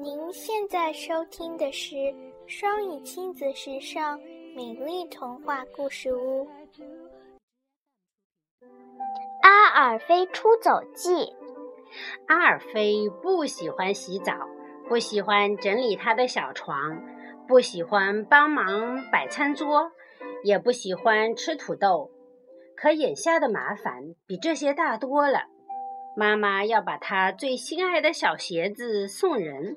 您现在收听的是双语亲子时尚美丽童话故事屋《阿尔菲出走记》。阿尔菲不喜欢洗澡，不喜欢整理他的小床，不喜欢帮忙摆餐桌，也不喜欢吃土豆。可眼下的麻烦比这些大多了。妈妈要把他最心爱的小鞋子送人。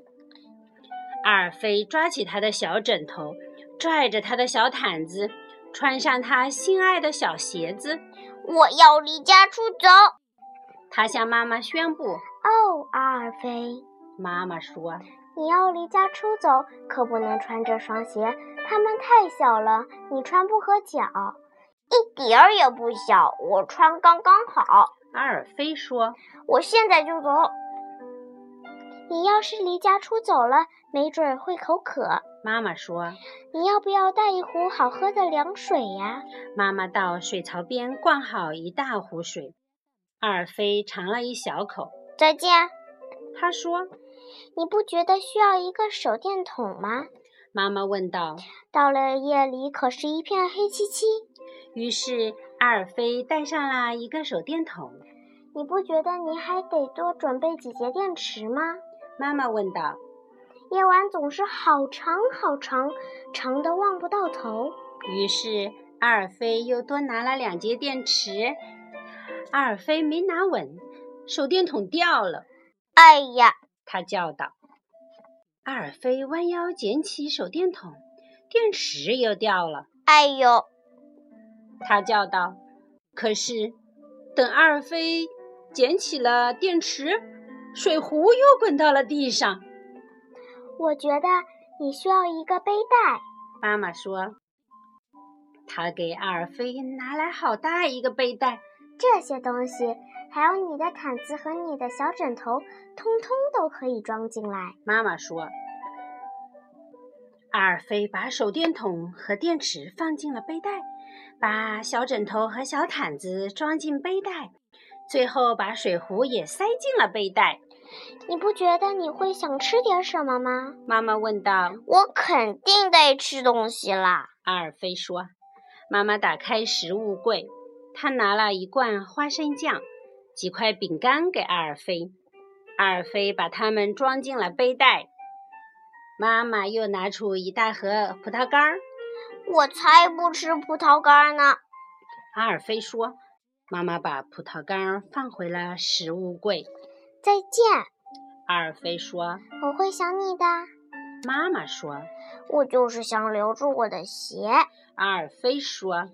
阿尔菲抓起他的小枕头，拽着他的小毯子，穿上他心爱的小鞋子。我要离家出走！他向妈妈宣布。哦，阿尔菲，妈妈说：“你要离家出走，可不能穿这双鞋，它们太小了，你穿不合脚。一点儿也不小，我穿刚刚好。”阿尔菲说：“我现在就走。”你要是离家出走了，没准会口渴。妈妈说：“你要不要带一壶好喝的凉水呀？”妈妈到水槽边灌好一大壶水。阿尔菲尝了一小口。再见，他说：“你不觉得需要一个手电筒吗？”妈妈问道。到了夜里，可是一片黑漆漆。于是阿尔菲带上了一个手电筒。你不觉得你还得多准备几节电池吗？妈妈问道：“夜晚总是好长好长，长的望不到头。”于是阿尔菲又多拿了两节电池。阿尔菲没拿稳，手电筒掉了。“哎呀！”他叫道。阿尔菲弯腰捡起手电筒，电池又掉了。“哎呦！”他叫道。可是等阿尔菲捡起了电池，水壶又滚到了地上。我觉得你需要一个背带，妈妈说。她给阿尔菲拿来好大一个背带，这些东西还有你的毯子和你的小枕头，通通都可以装进来。妈妈说。阿尔菲把手电筒和电池放进了背带，把小枕头和小毯子装进背带。最后把水壶也塞进了背带。你不觉得你会想吃点什么吗？妈妈问道。我肯定得吃东西啦，阿尔菲说。妈妈打开食物柜，她拿了一罐花生酱、几块饼干给阿尔菲。阿尔菲把它们装进了背带。妈妈又拿出一大盒葡萄干儿。我才不吃葡萄干呢，阿尔菲说。妈妈把葡萄干放回了食物柜。再见，阿尔菲说。我会想你的。妈妈说。我就是想留住我的鞋。阿尔菲说。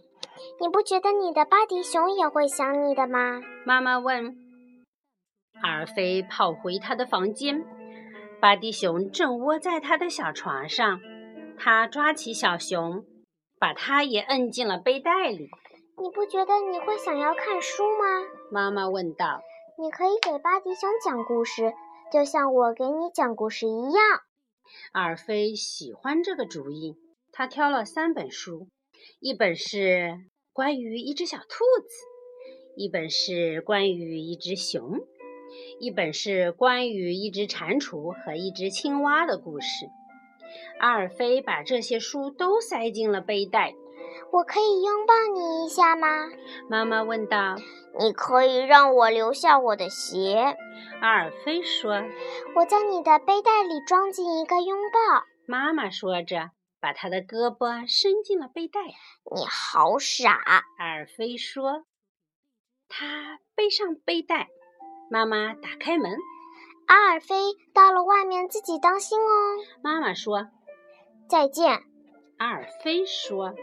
你不觉得你的巴迪熊也会想你的吗？妈妈问。阿尔菲跑回他的房间，巴迪熊正窝在他的小床上。他抓起小熊，把它也摁进了背带里。你不觉得你会想要看书吗？妈妈问道。你可以给巴迪熊讲故事，就像我给你讲故事一样。阿尔菲喜欢这个主意。他挑了三本书，一本是关于一只小兔子，一本是关于一只熊，一本是关于一只蟾蜍和一只青蛙的故事。阿尔菲把这些书都塞进了背带。我可以拥抱你一下吗？妈妈问道。你可以让我留下我的鞋。阿尔菲说。我在你的背带里装进一个拥抱。妈妈说着，把她的胳膊伸进了背带。你好傻，阿尔菲说。他背上背带。妈妈打开门。阿尔菲到了外面，自己当心哦。妈妈说。再见，阿尔菲说。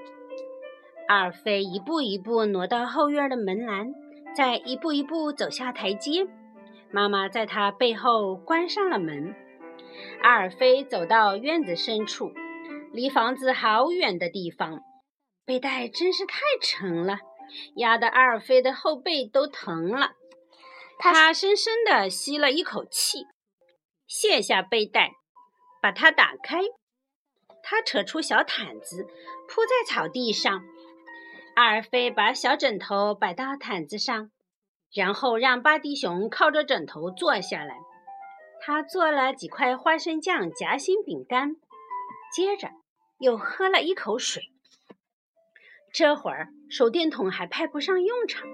阿尔菲一步一步挪到后院的门栏，再一步一步走下台阶。妈妈在他背后关上了门。阿尔菲走到院子深处，离房子好远的地方。背带真是太沉了，压得阿尔菲的后背都疼了。他深深地吸了一口气，卸下背带，把它打开。他扯出小毯子，铺在草地上。阿尔菲把小枕头摆到毯子上，然后让巴迪熊靠着枕头坐下来。他做了几块花生酱夹心饼干，接着又喝了一口水。这会儿手电筒还派不上用场，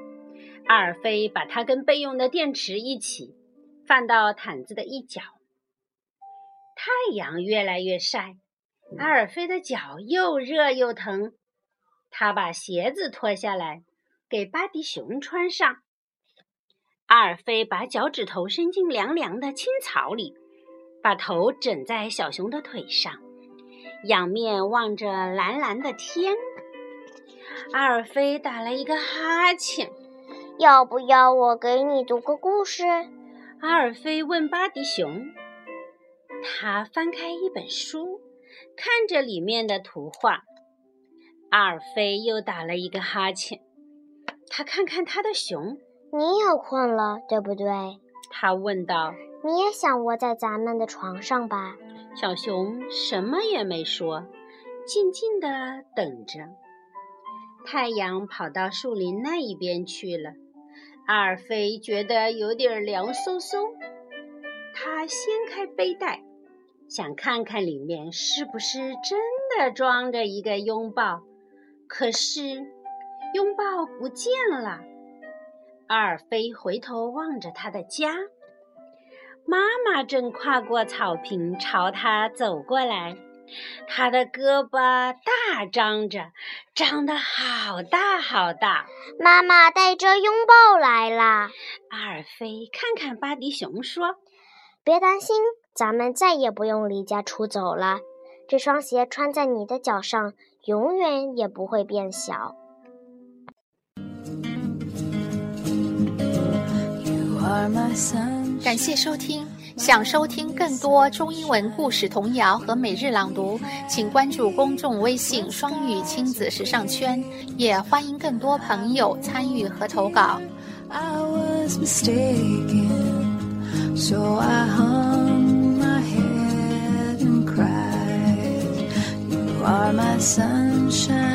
阿尔菲把它跟备用的电池一起放到毯子的一角。太阳越来越晒，阿尔菲的脚又热又疼。他把鞋子脱下来，给巴迪熊穿上。阿尔菲把脚趾头伸进凉凉的青草里，把头枕在小熊的腿上，仰面望着蓝蓝的天。阿尔菲打了一个哈欠。要不要我给你读个故事？阿尔菲问巴迪熊。他翻开一本书，看着里面的图画。阿尔菲又打了一个哈欠。他看看他的熊。你也困了，对不对？他问道。你也想窝在咱们的床上吧？小熊什么也没说，静静的等着。太阳跑到树林那一边去了。阿尔菲觉得有点凉飕飕。他掀开背带，想看看里面是不是真的装着一个拥抱。可是，拥抱不见了。阿尔菲回头望着他的家，妈妈正跨过草坪朝他走过来，他的胳膊大张着，张得好大好大。妈妈带着拥抱来了！阿尔菲看看巴迪熊说：“别担心，咱们再也不用离家出走了。这双鞋穿在你的脚上，永远也不会变小。”感谢收听，想收听更多中英文故事童谣和每日朗读，请关注公众微信“双语亲子时尚圈”，也欢迎更多朋友参与和投稿。Sunshine.